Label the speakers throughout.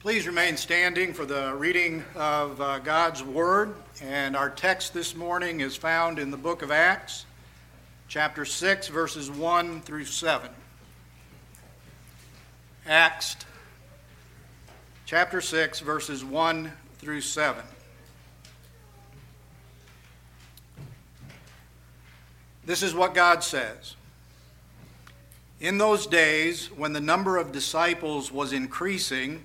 Speaker 1: Please remain standing for the reading of uh, God's Word. And our text this morning is found in the book of Acts, chapter 6, verses 1 through 7. Acts chapter 6, verses 1 through 7. This is what God says. In those days, when the number of disciples was increasing,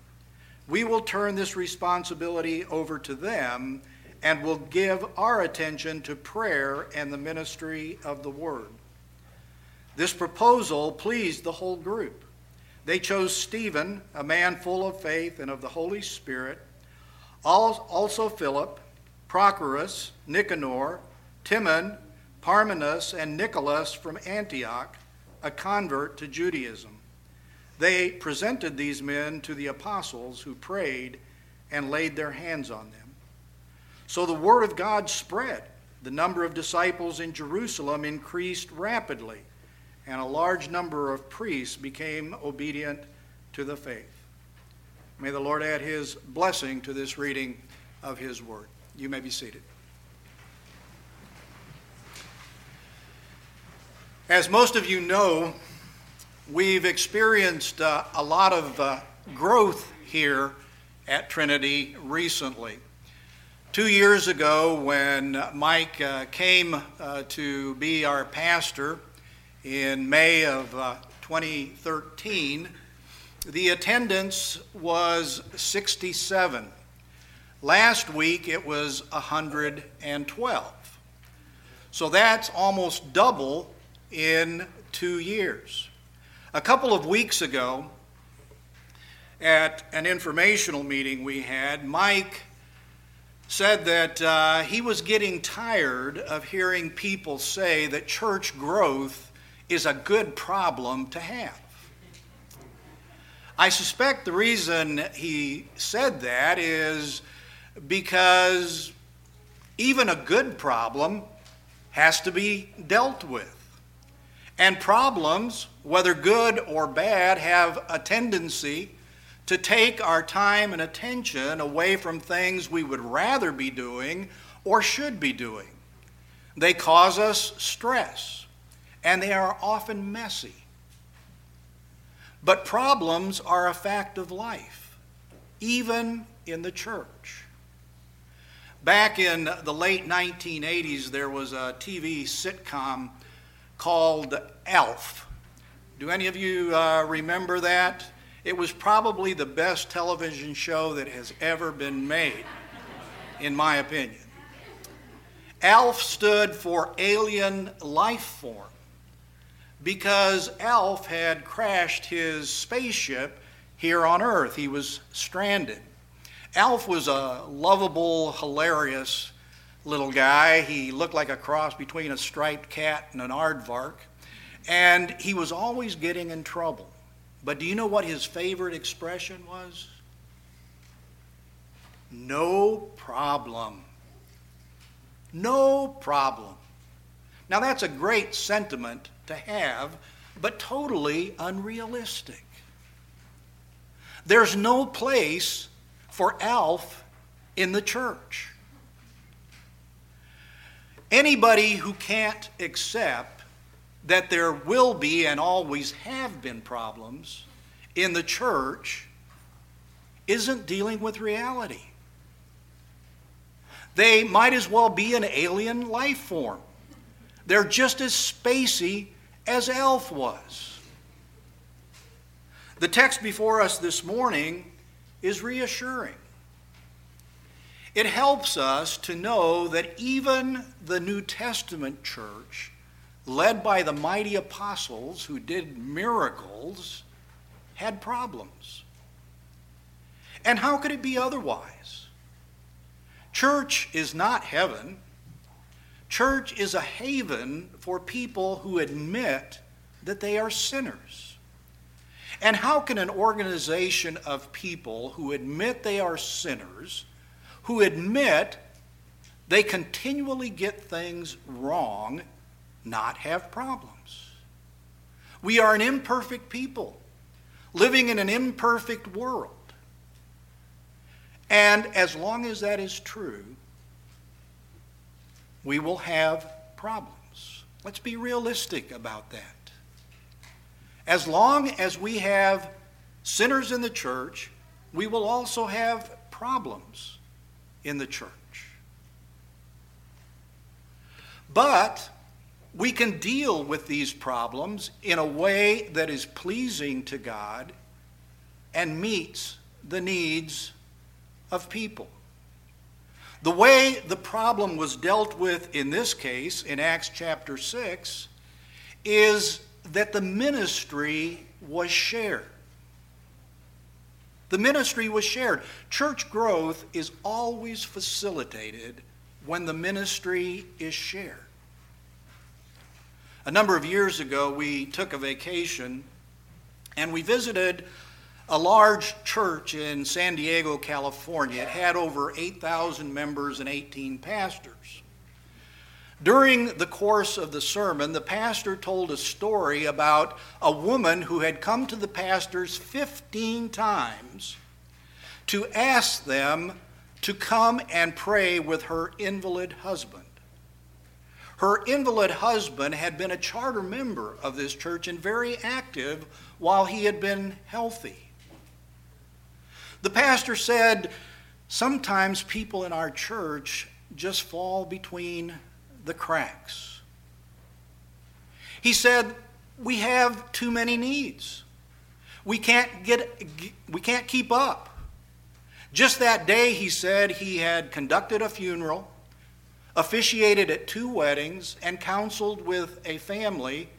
Speaker 1: We will turn this responsibility over to them and will give our attention to prayer and the ministry of the Word. This proposal pleased the whole group. They chose Stephen, a man full of faith and of the Holy Spirit, also Philip, Prochorus, Nicanor, Timon, Parmenas, and Nicholas from Antioch, a convert to Judaism. They presented these men to the apostles who prayed and laid their hands on them. So the word of God spread. The number of disciples in Jerusalem increased rapidly, and a large number of priests became obedient to the faith. May the Lord add his blessing to this reading of his word. You may be seated. As most of you know, we've experienced uh, a lot of uh, growth here at Trinity recently. Two years ago, when Mike uh, came uh, to be our pastor in May of uh, 2013, the attendance was 67. Last week it was 112. So that's almost double in two years. A couple of weeks ago, at an informational meeting we had, Mike said that uh, he was getting tired of hearing people say that church growth is a good problem to have. I suspect the reason he said that is because even a good problem has to be dealt with. And problems, whether good or bad, have a tendency to take our time and attention away from things we would rather be doing or should be doing. They cause us stress, and they are often messy. But problems are a fact of life, even in the church. Back in the late 1980s, there was a TV sitcom called Alf. Do any of you uh, remember that? It was probably the best television show that has ever been made, in my opinion. ALF stood for Alien Life Form because ALF had crashed his spaceship here on Earth. He was stranded. ALF was a lovable, hilarious little guy. He looked like a cross between a striped cat and an aardvark. And he was always getting in trouble. But do you know what his favorite expression was? No problem. No problem. Now, that's a great sentiment to have, but totally unrealistic. There's no place for Alf in the church. Anybody who can't accept that there will be and always have been problems in the church isn't dealing with reality. They might as well be an alien life form. They're just as spacey as Alf was. The text before us this morning is reassuring. It helps us to know that even the New Testament church, led by the mighty apostles who did miracles, had problems. And how could it be otherwise? Church is not heaven. Church is a haven for people who admit that they are sinners. And how can an organization of people who admit they are sinners, who admit they continually get things wrong, not have problems? We are an imperfect people living in an imperfect world. And as long as that is true, we will have problems. Let's be realistic about that. As long as we have sinners in the church, we will also have problems in the church. But we can deal with these problems in a way that is pleasing to God and meets the needs of people. The way the problem was dealt with in this case, in Acts chapter 6, is that the ministry was shared. The ministry was shared. Church growth is always facilitated when the ministry is shared. A number of years ago, we took a vacation and we visited a large church in San Diego, California. It had over 8,000 members and 18 pastors. During the course of the sermon, the pastor told a story about a woman who had come to the pastors 15 times to ask them to come and pray with her invalid husband. Her invalid husband had been a charter member of this church and very active while he had been healthy. The pastor said, Sometimes people in our church just fall between the cracks. He said, We have too many needs. We can't, get, we can't keep up. Just that day, he said, he had conducted a funeral officiated at two weddings, and counseled with a family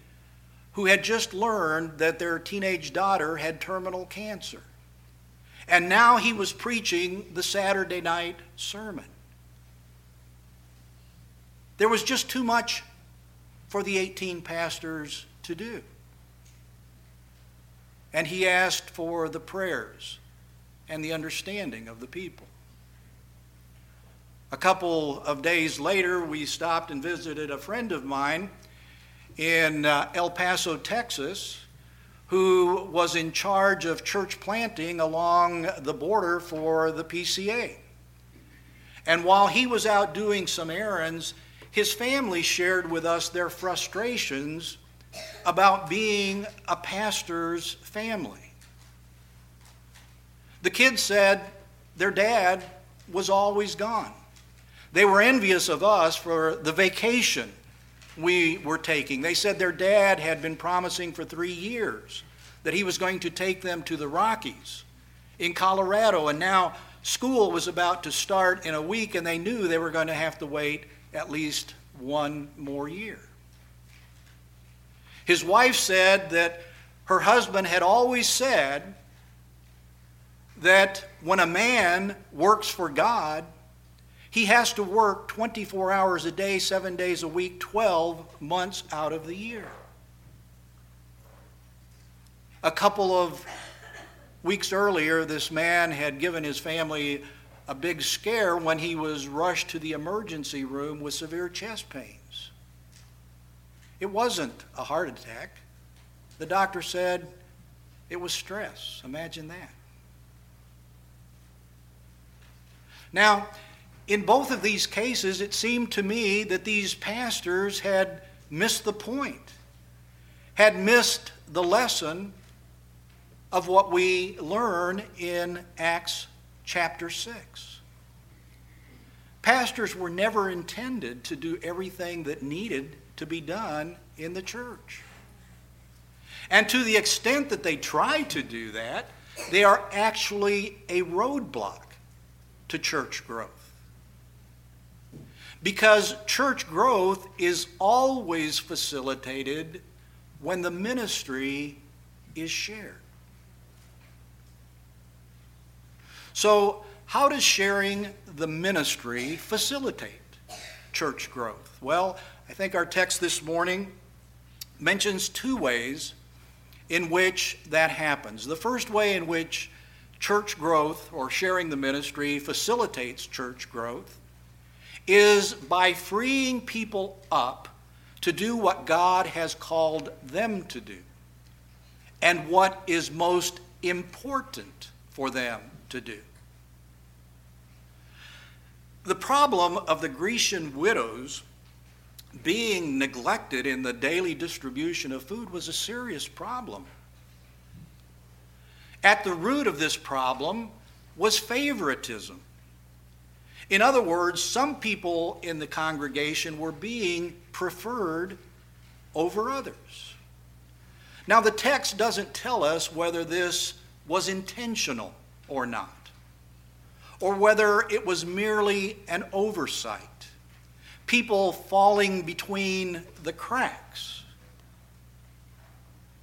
Speaker 1: who had just learned that their teenage daughter had terminal cancer. And now he was preaching the Saturday night sermon. There was just too much for the 18 pastors to do. And he asked for the prayers and the understanding of the people. A couple of days later, we stopped and visited a friend of mine in uh, El Paso, Texas, who was in charge of church planting along the border for the PCA. And while he was out doing some errands, his family shared with us their frustrations about being a pastor's family. The kids said their dad was always gone. They were envious of us for the vacation we were taking. They said their dad had been promising for three years that he was going to take them to the Rockies in Colorado, and now school was about to start in a week, and they knew they were going to have to wait at least one more year. His wife said that her husband had always said that when a man works for God, he has to work 24 hours a day, seven days a week, 12 months out of the year. A couple of weeks earlier, this man had given his family a big scare when he was rushed to the emergency room with severe chest pains. It wasn't a heart attack. The doctor said it was stress. Imagine that. Now, in both of these cases, it seemed to me that these pastors had missed the point, had missed the lesson of what we learn in Acts chapter 6. Pastors were never intended to do everything that needed to be done in the church. And to the extent that they try to do that, they are actually a roadblock to church growth. Because church growth is always facilitated when the ministry is shared. So, how does sharing the ministry facilitate church growth? Well, I think our text this morning mentions two ways in which that happens. The first way in which church growth or sharing the ministry facilitates church growth is by freeing people up to do what God has called them to do and what is most important for them to do. The problem of the Grecian widows being neglected in the daily distribution of food was a serious problem. At the root of this problem was favoritism. In other words, some people in the congregation were being preferred over others. Now, the text doesn't tell us whether this was intentional or not, or whether it was merely an oversight, people falling between the cracks.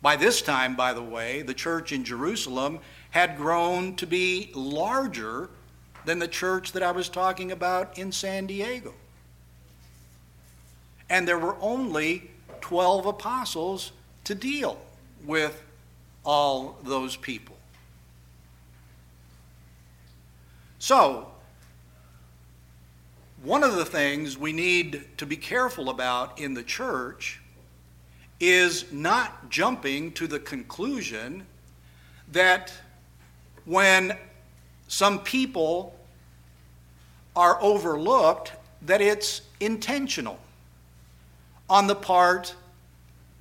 Speaker 1: By this time, by the way, the church in Jerusalem had grown to be larger than the church that I was talking about in San Diego. And there were only 12 apostles to deal with all those people. So, one of the things we need to be careful about in the church is not jumping to the conclusion that when some people are overlooked, that it's intentional on the part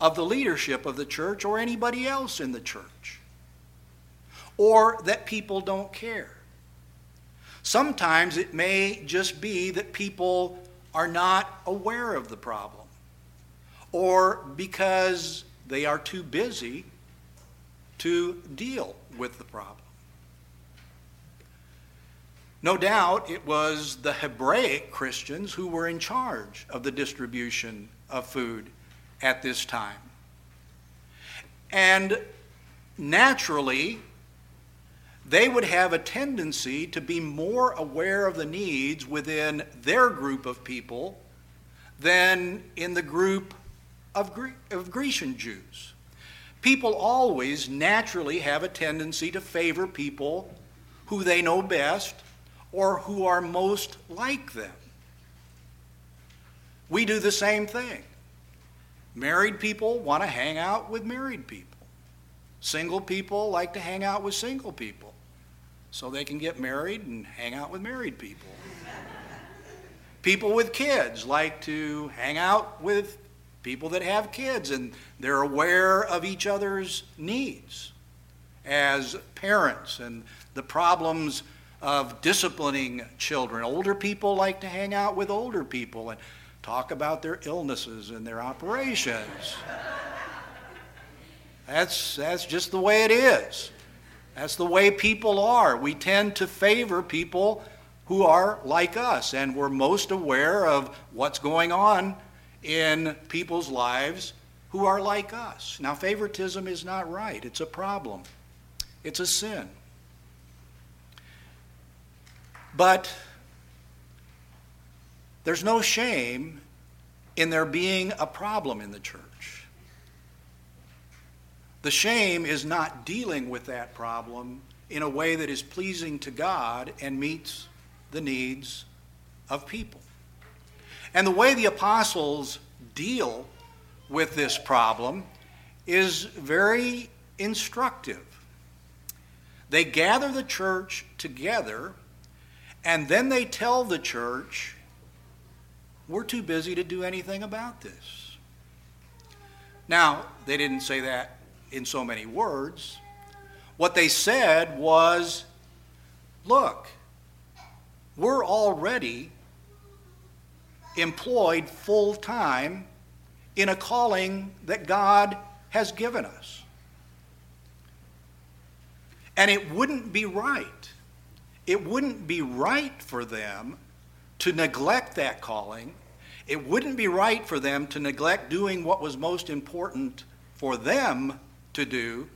Speaker 1: of the leadership of the church or anybody else in the church, or that people don't care. Sometimes it may just be that people are not aware of the problem, or because they are too busy to deal with the problem. No doubt it was the Hebraic Christians who were in charge of the distribution of food at this time. And naturally, they would have a tendency to be more aware of the needs within their group of people than in the group of, Gre- of Grecian Jews. People always naturally have a tendency to favor people who they know best or who are most like them. We do the same thing. Married people want to hang out with married people. Single people like to hang out with single people so they can get married and hang out with married people. people with kids like to hang out with people that have kids and they're aware of each other's needs as parents and the problems of disciplining children. Older people like to hang out with older people and talk about their illnesses and their operations. That's, that's just the way it is. That's the way people are. We tend to favor people who are like us, and we're most aware of what's going on in people's lives who are like us. Now, favoritism is not right, it's a problem, it's a sin. But there's no shame in there being a problem in the church. The shame is not dealing with that problem in a way that is pleasing to God and meets the needs of people. And the way the apostles deal with this problem is very instructive. They gather the church together and then they tell the church, we're too busy to do anything about this. Now, they didn't say that in so many words. What they said was, look, we're already employed full time in a calling that God has given us. And it wouldn't be right it wouldn't be right for them to neglect that calling. It wouldn't be right for them to neglect doing what was most important for them to do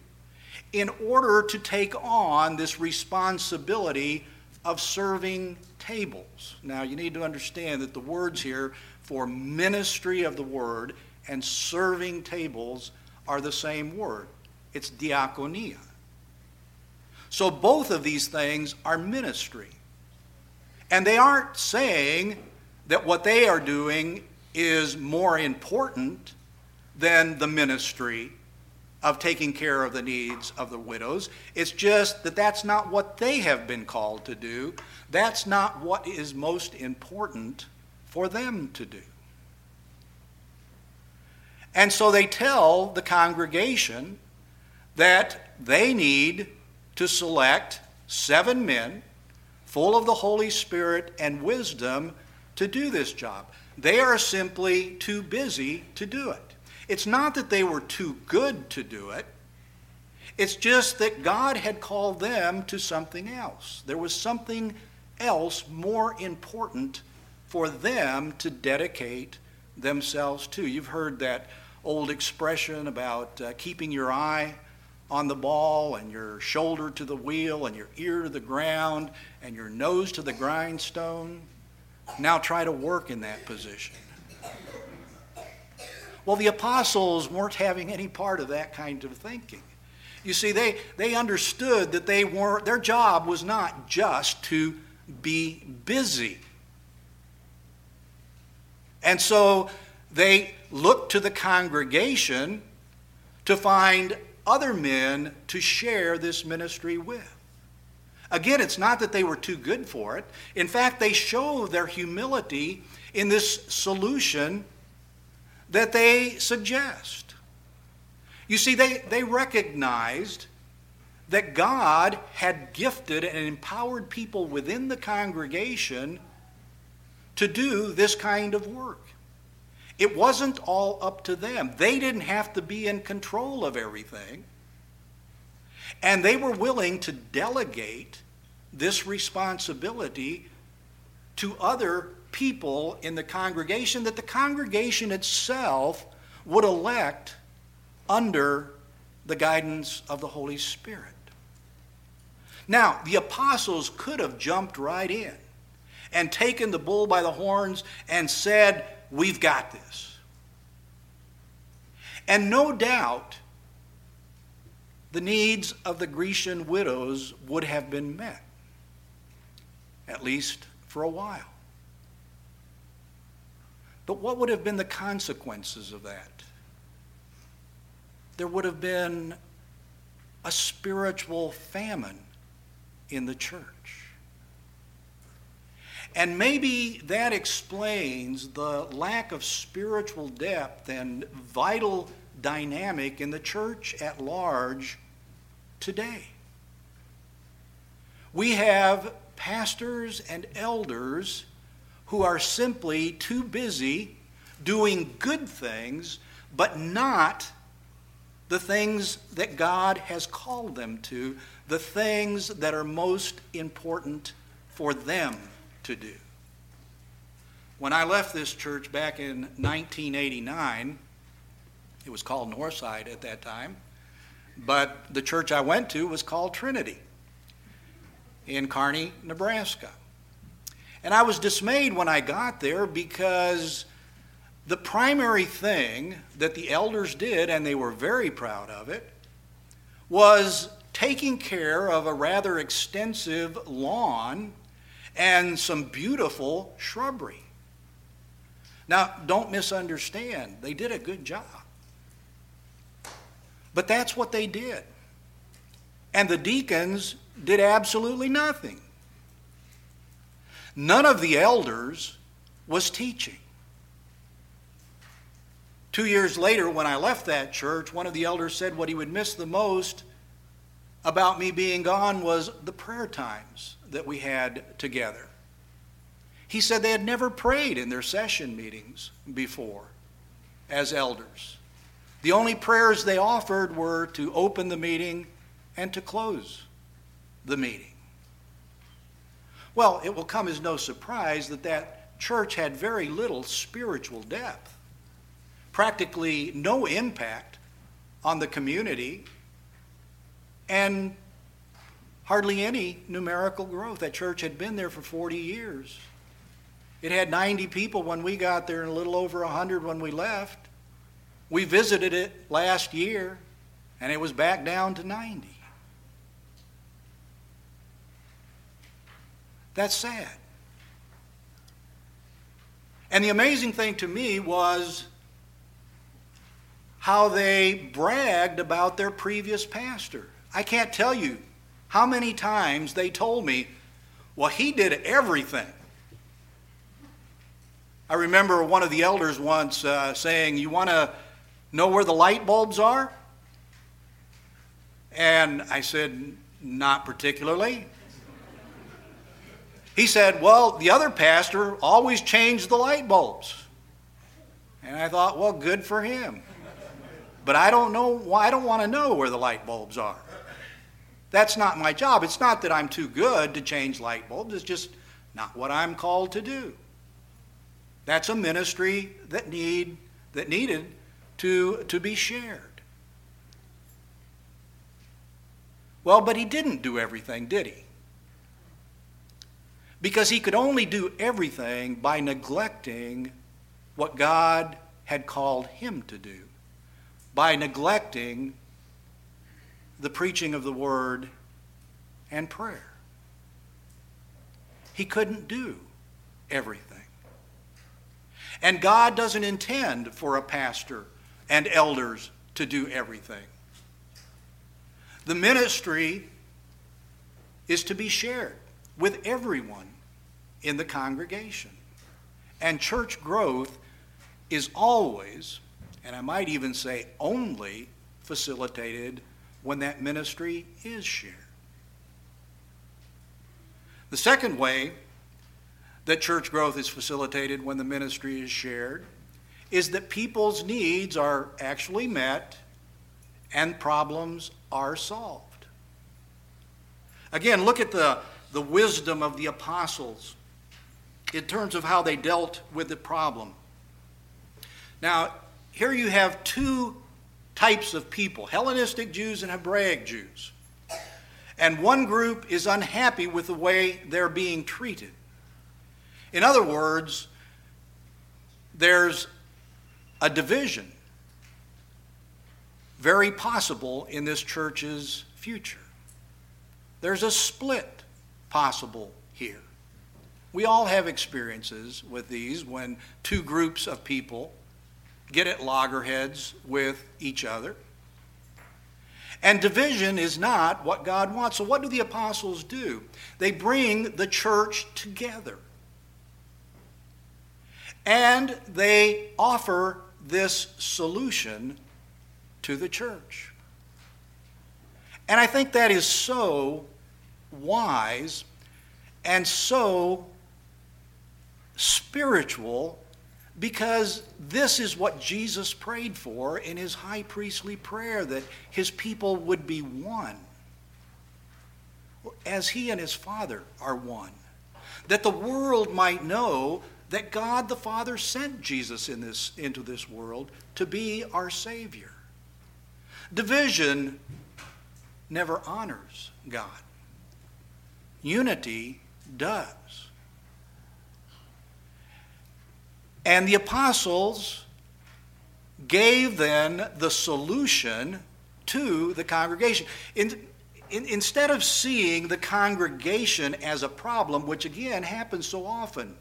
Speaker 1: in order to take on this responsibility of serving tables. Now, you need to understand that the words here for ministry of the word and serving tables are the same word. It's diaconia. So both of these things are ministry. And they aren't saying that what they are doing is more important than the ministry of taking care of the needs of the widows. It's just that that's not what they have been called to do. That's not what is most important for them to do. And so they tell the congregation that they need to select seven men full of the Holy Spirit and wisdom to do this job. They are simply too busy to do it. It's not that they were too good to do it, it's just that God had called them to something else. There was something else more important for them to dedicate themselves to. You've heard that old expression about uh, keeping your eye on the ball and your shoulder to the wheel and your ear to the ground and your nose to the grindstone. Now try to work in that position. Well, the apostles weren't having any part of that kind of thinking. You see, they, they understood that they weren't, their job was not just to be busy. And so they looked to the congregation to find other men to share this ministry with. Again, it's not that they were too good for it. In fact, they show their humility in this solution that they suggest. You see, they, they recognized that God had gifted and empowered people within the congregation to do this kind of work. It wasn't all up to them. They didn't have to be in control of everything. And they were willing to delegate this responsibility to other people in the congregation that the congregation itself would elect under the guidance of the Holy Spirit. Now, the apostles could have jumped right in and taken the bull by the horns and said, We've got this. And no doubt, the needs of the Grecian widows would have been met, at least for a while. But what would have been the consequences of that? There would have been a spiritual famine in the church. And maybe that explains the lack of spiritual depth and vital dynamic in the church at large today. We have pastors and elders who are simply too busy doing good things, but not the things that God has called them to, the things that are most important for them to do. When I left this church back in 1989, it was called Northside at that time, but the church I went to was called Trinity in Kearney, Nebraska. And I was dismayed when I got there because the primary thing that the elders did, and they were very proud of it, was taking care of a rather extensive lawn and some beautiful shrubbery. Now, don't misunderstand, they did a good job. But that's what they did. And the deacons did absolutely nothing. None of the elders was teaching. Two years later, when I left that church, one of the elders said what he would miss the most about me being gone was the prayer times that we had together. He said they had never prayed in their session meetings before as elders. The only prayers they offered were to open the meeting and to close the meeting. Well, it will come as no surprise that that church had very little spiritual depth, practically no impact on the community, and hardly any numerical growth. That church had been there for 40 years. It had 90 people when we got there and a little over 100 when we left. We visited it last year and it was back down to 90. That's sad. And the amazing thing to me was how they bragged about their previous pastor. I can't tell you how many times they told me, well, he did everything. I remember one of the elders once uh, saying, You want to know where the light bulbs are? And I said, Not particularly. He said, Well, the other pastor always changed the light bulbs. And I thought, Well, good for him. But I don't know, I don't want to know where the light bulbs are. That's not my job. It's not that I'm too good to change light bulbs, it's just not what I'm called to do. That's a ministry that need that needed to, to be shared. Well, but he didn't do everything, did he? Because he could only do everything by neglecting what God had called him to do, by neglecting the preaching of the word and prayer. He couldn't do everything. And God doesn't intend for a pastor and elders to do everything. The ministry is to be shared with everyone in the congregation. And church growth is always, and I might even say only, facilitated when that ministry is shared. The second way that church growth is facilitated when the ministry is shared is that people's needs are actually met and problems are solved. Again, look at the, the wisdom of the apostles in terms of how they dealt with the problem. Now, here you have two types of people Hellenistic Jews and Hebraic Jews. And one group is unhappy with the way they're being treated. In other words, there's a division very possible in this church's future. There's a split possible here. We all have experiences with these when two groups of people get at loggerheads with each other. And division is not what God wants. So, what do the apostles do? They bring the church together. And they offer this solution to the church. And I think that is so wise and so spiritual because this is what Jesus prayed for in his high priestly prayer that his people would be one as he and his Father are one. That the world might know that God the Father sent Jesus in this, into this world to be our Savior. Division never honors God, unity does. And the apostles gave then the solution to the congregation. In, in, instead of seeing the congregation as a problem, which again happens so often,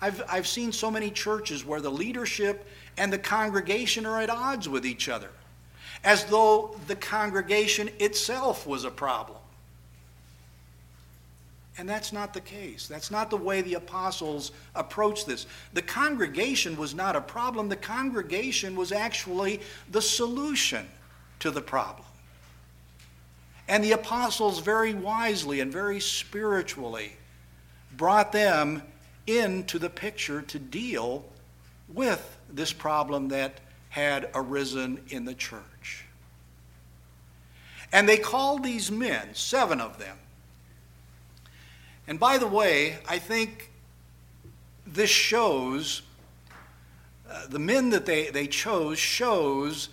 Speaker 1: I've, I've seen so many churches where the leadership and the congregation are at odds with each other, as though the congregation itself was a problem. And that's not the case. That's not the way the apostles approached this. The congregation was not a problem, the congregation was actually the solution to the problem. And the apostles very wisely and very spiritually brought them into the picture to deal with this problem that had arisen in the church. And they called these men, seven of them. And by the way, I think this shows, uh, the men that they, they chose shows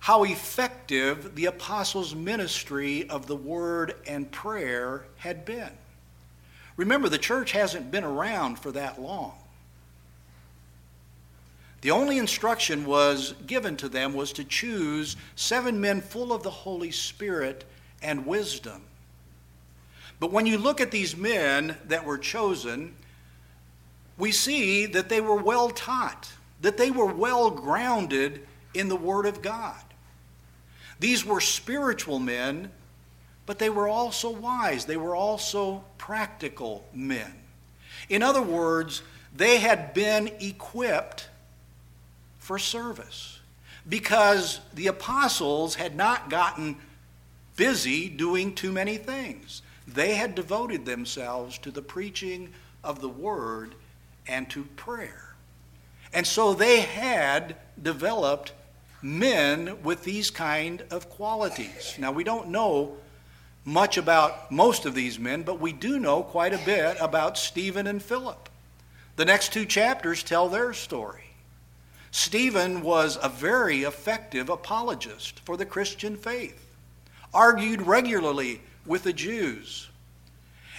Speaker 1: how effective the apostles' ministry of the word and prayer had been. Remember, the church hasn't been around for that long. The only instruction was given to them was to choose seven men full of the Holy Spirit and wisdom. But when you look at these men that were chosen, we see that they were well taught, that they were well grounded in the Word of God. These were spiritual men, but they were also wise. They were also practical men. In other words, they had been equipped for service because the apostles had not gotten busy doing too many things. They had devoted themselves to the preaching of the word and to prayer. And so they had developed men with these kind of qualities. Now, we don't know much about most of these men, but we do know quite a bit about Stephen and Philip. The next two chapters tell their story. Stephen was a very effective apologist for the Christian faith, argued regularly with the Jews,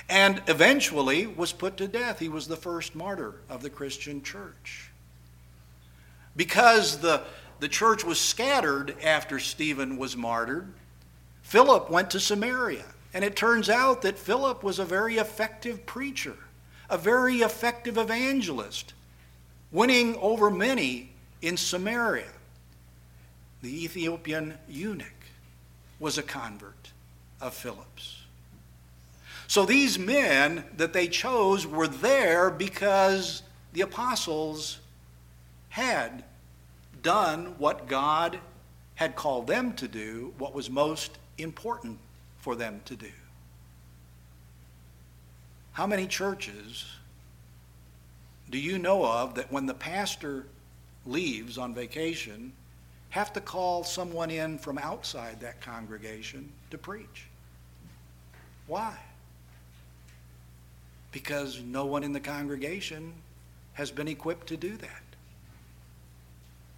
Speaker 1: and eventually was put to death. He was the first martyr of the Christian church. Because the the church was scattered after Stephen was martyred, Philip went to Samaria. And it turns out that Philip was a very effective preacher, a very effective evangelist, winning over many in Samaria. The Ethiopian eunuch was a convert of Philip's. So these men that they chose were there because the apostles had done what God had called them to do, what was most important for them to do. How many churches do you know of that when the pastor leaves on vacation, have to call someone in from outside that congregation to preach? Why? Because no one in the congregation has been equipped to do that.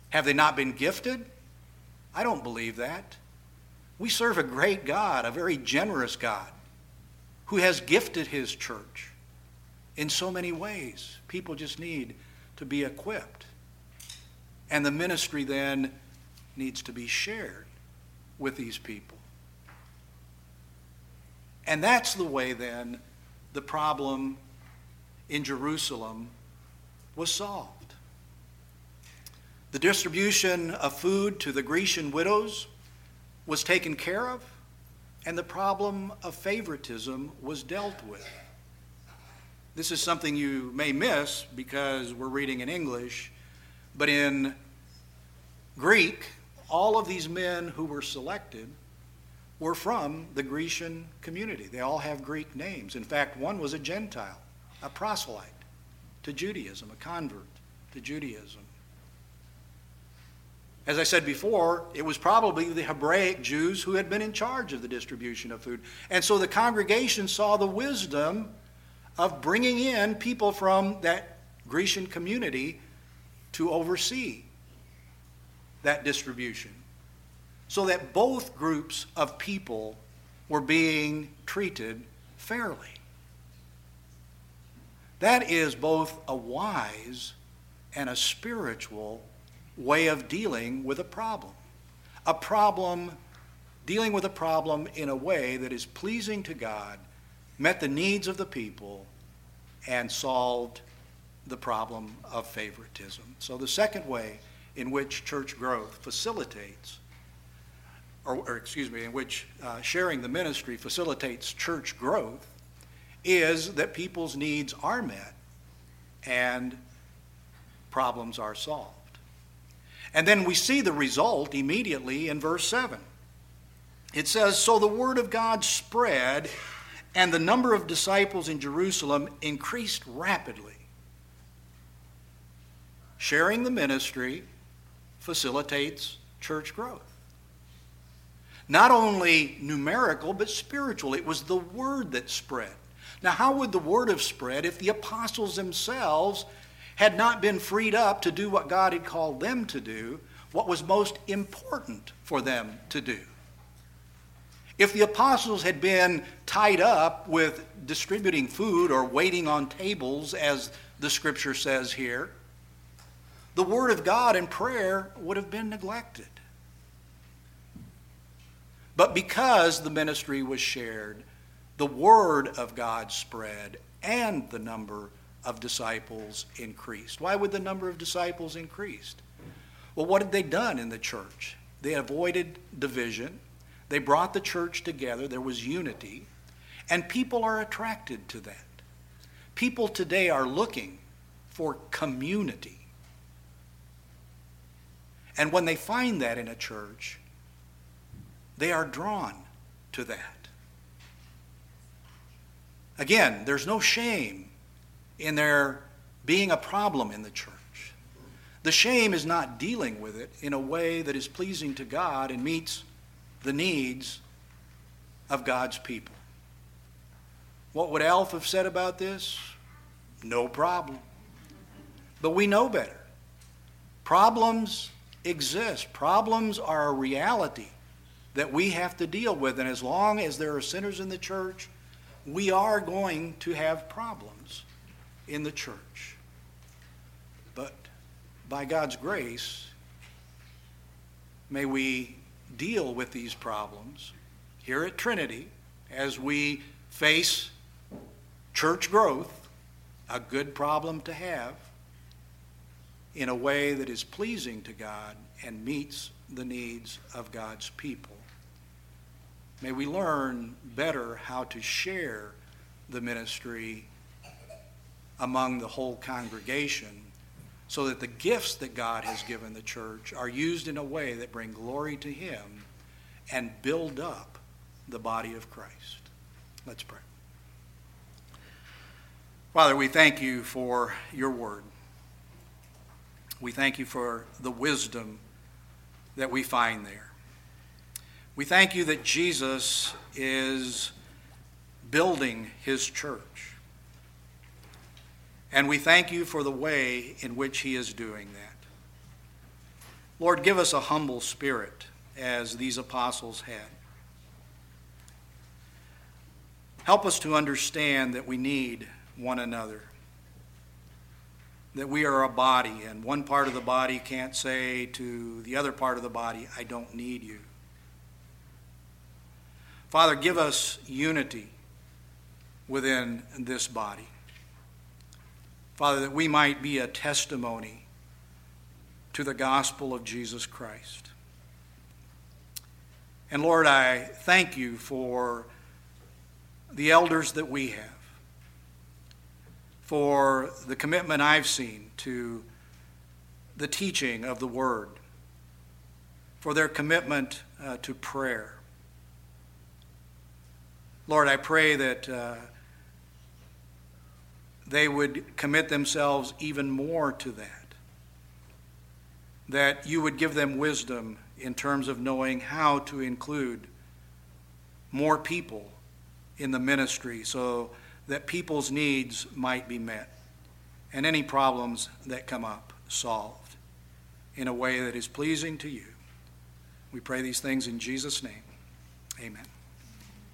Speaker 1: Have they not been gifted? I don't believe that. We serve a great God, a very generous God, who has gifted his church in so many ways. People just need to be equipped. And the ministry then needs to be shared with these people. And that's the way then the problem in Jerusalem was solved. The distribution of food to the Grecian widows was taken care of, and the problem of favoritism was dealt with. This is something you may miss because we're reading in English, but in Greek, all of these men who were selected were from the Grecian community. They all have Greek names. In fact, one was a Gentile, a proselyte to Judaism, a convert to Judaism. As I said before, it was probably the Hebraic Jews who had been in charge of the distribution of food. And so the congregation saw the wisdom of bringing in people from that Grecian community to oversee that distribution so that both groups of people were being treated fairly. That is both a wise and a spiritual way of dealing with a problem. A problem, dealing with a problem in a way that is pleasing to God, met the needs of the people, and solved the problem of favoritism. So, the second way in which church growth facilitates, or, or excuse me, in which uh, sharing the ministry facilitates church growth, is that people's needs are met and problems are solved. And then we see the result immediately in verse 7. It says, So the word of God spread, and the number of disciples in Jerusalem increased rapidly. Sharing the ministry facilitates church growth. Not only numerical, but spiritual. It was the word that spread. Now, how would the word have spread if the apostles themselves had not been freed up to do what God had called them to do, what was most important for them to do. If the apostles had been tied up with distributing food or waiting on tables, as the scripture says here, the Word of God and prayer would have been neglected. But because the ministry was shared, the Word of God spread and the number of disciples increased. Why would the number of disciples increase? Well, what had they done in the church? They avoided division. They brought the church together. There was unity. And people are attracted to that. People today are looking for community. And when they find that in a church, they are drawn to that. Again, there's no shame in there being a problem in the church. The shame is not dealing with it in a way that is pleasing to God and meets the needs of God's people. What would Alf have said about this? No problem. But we know better. Problems exist. Problems are a reality that we have to deal with. And as long as there are sinners in the church, we are going to have problems in the church. But by God's grace, may we deal with these problems here at Trinity as we face church growth, a good problem to have in a way that is pleasing to God and meets the needs of God's people. May we learn better how to share the ministry among the whole congregation so that the gifts that God has given the church are used in a way that bring glory to Him and build up the body of Christ. Let's pray. Father, we thank you for your word. We thank you for the wisdom that we find there. We thank you that Jesus is building his church. And we thank you for the way in which he is doing that. Lord, give us a humble spirit as these apostles had. Help us to understand that we need one another that we are a body, and one part of the body can't say to the other part of the body, I don't need you. Father, give us unity within this body. Father, that we might be a testimony to the gospel of Jesus Christ. And Lord, I thank you for the elders that we have for the commitment I've seen to the teaching of the Word, for their commitment uh, to prayer. Lord, I pray that uh, they would commit themselves even more to that, that you would give them wisdom in terms of knowing how to include more people in the ministry so that people's needs might be met and any problems that come up solved in a way that is pleasing to you. We pray these things in Jesus' name. Amen.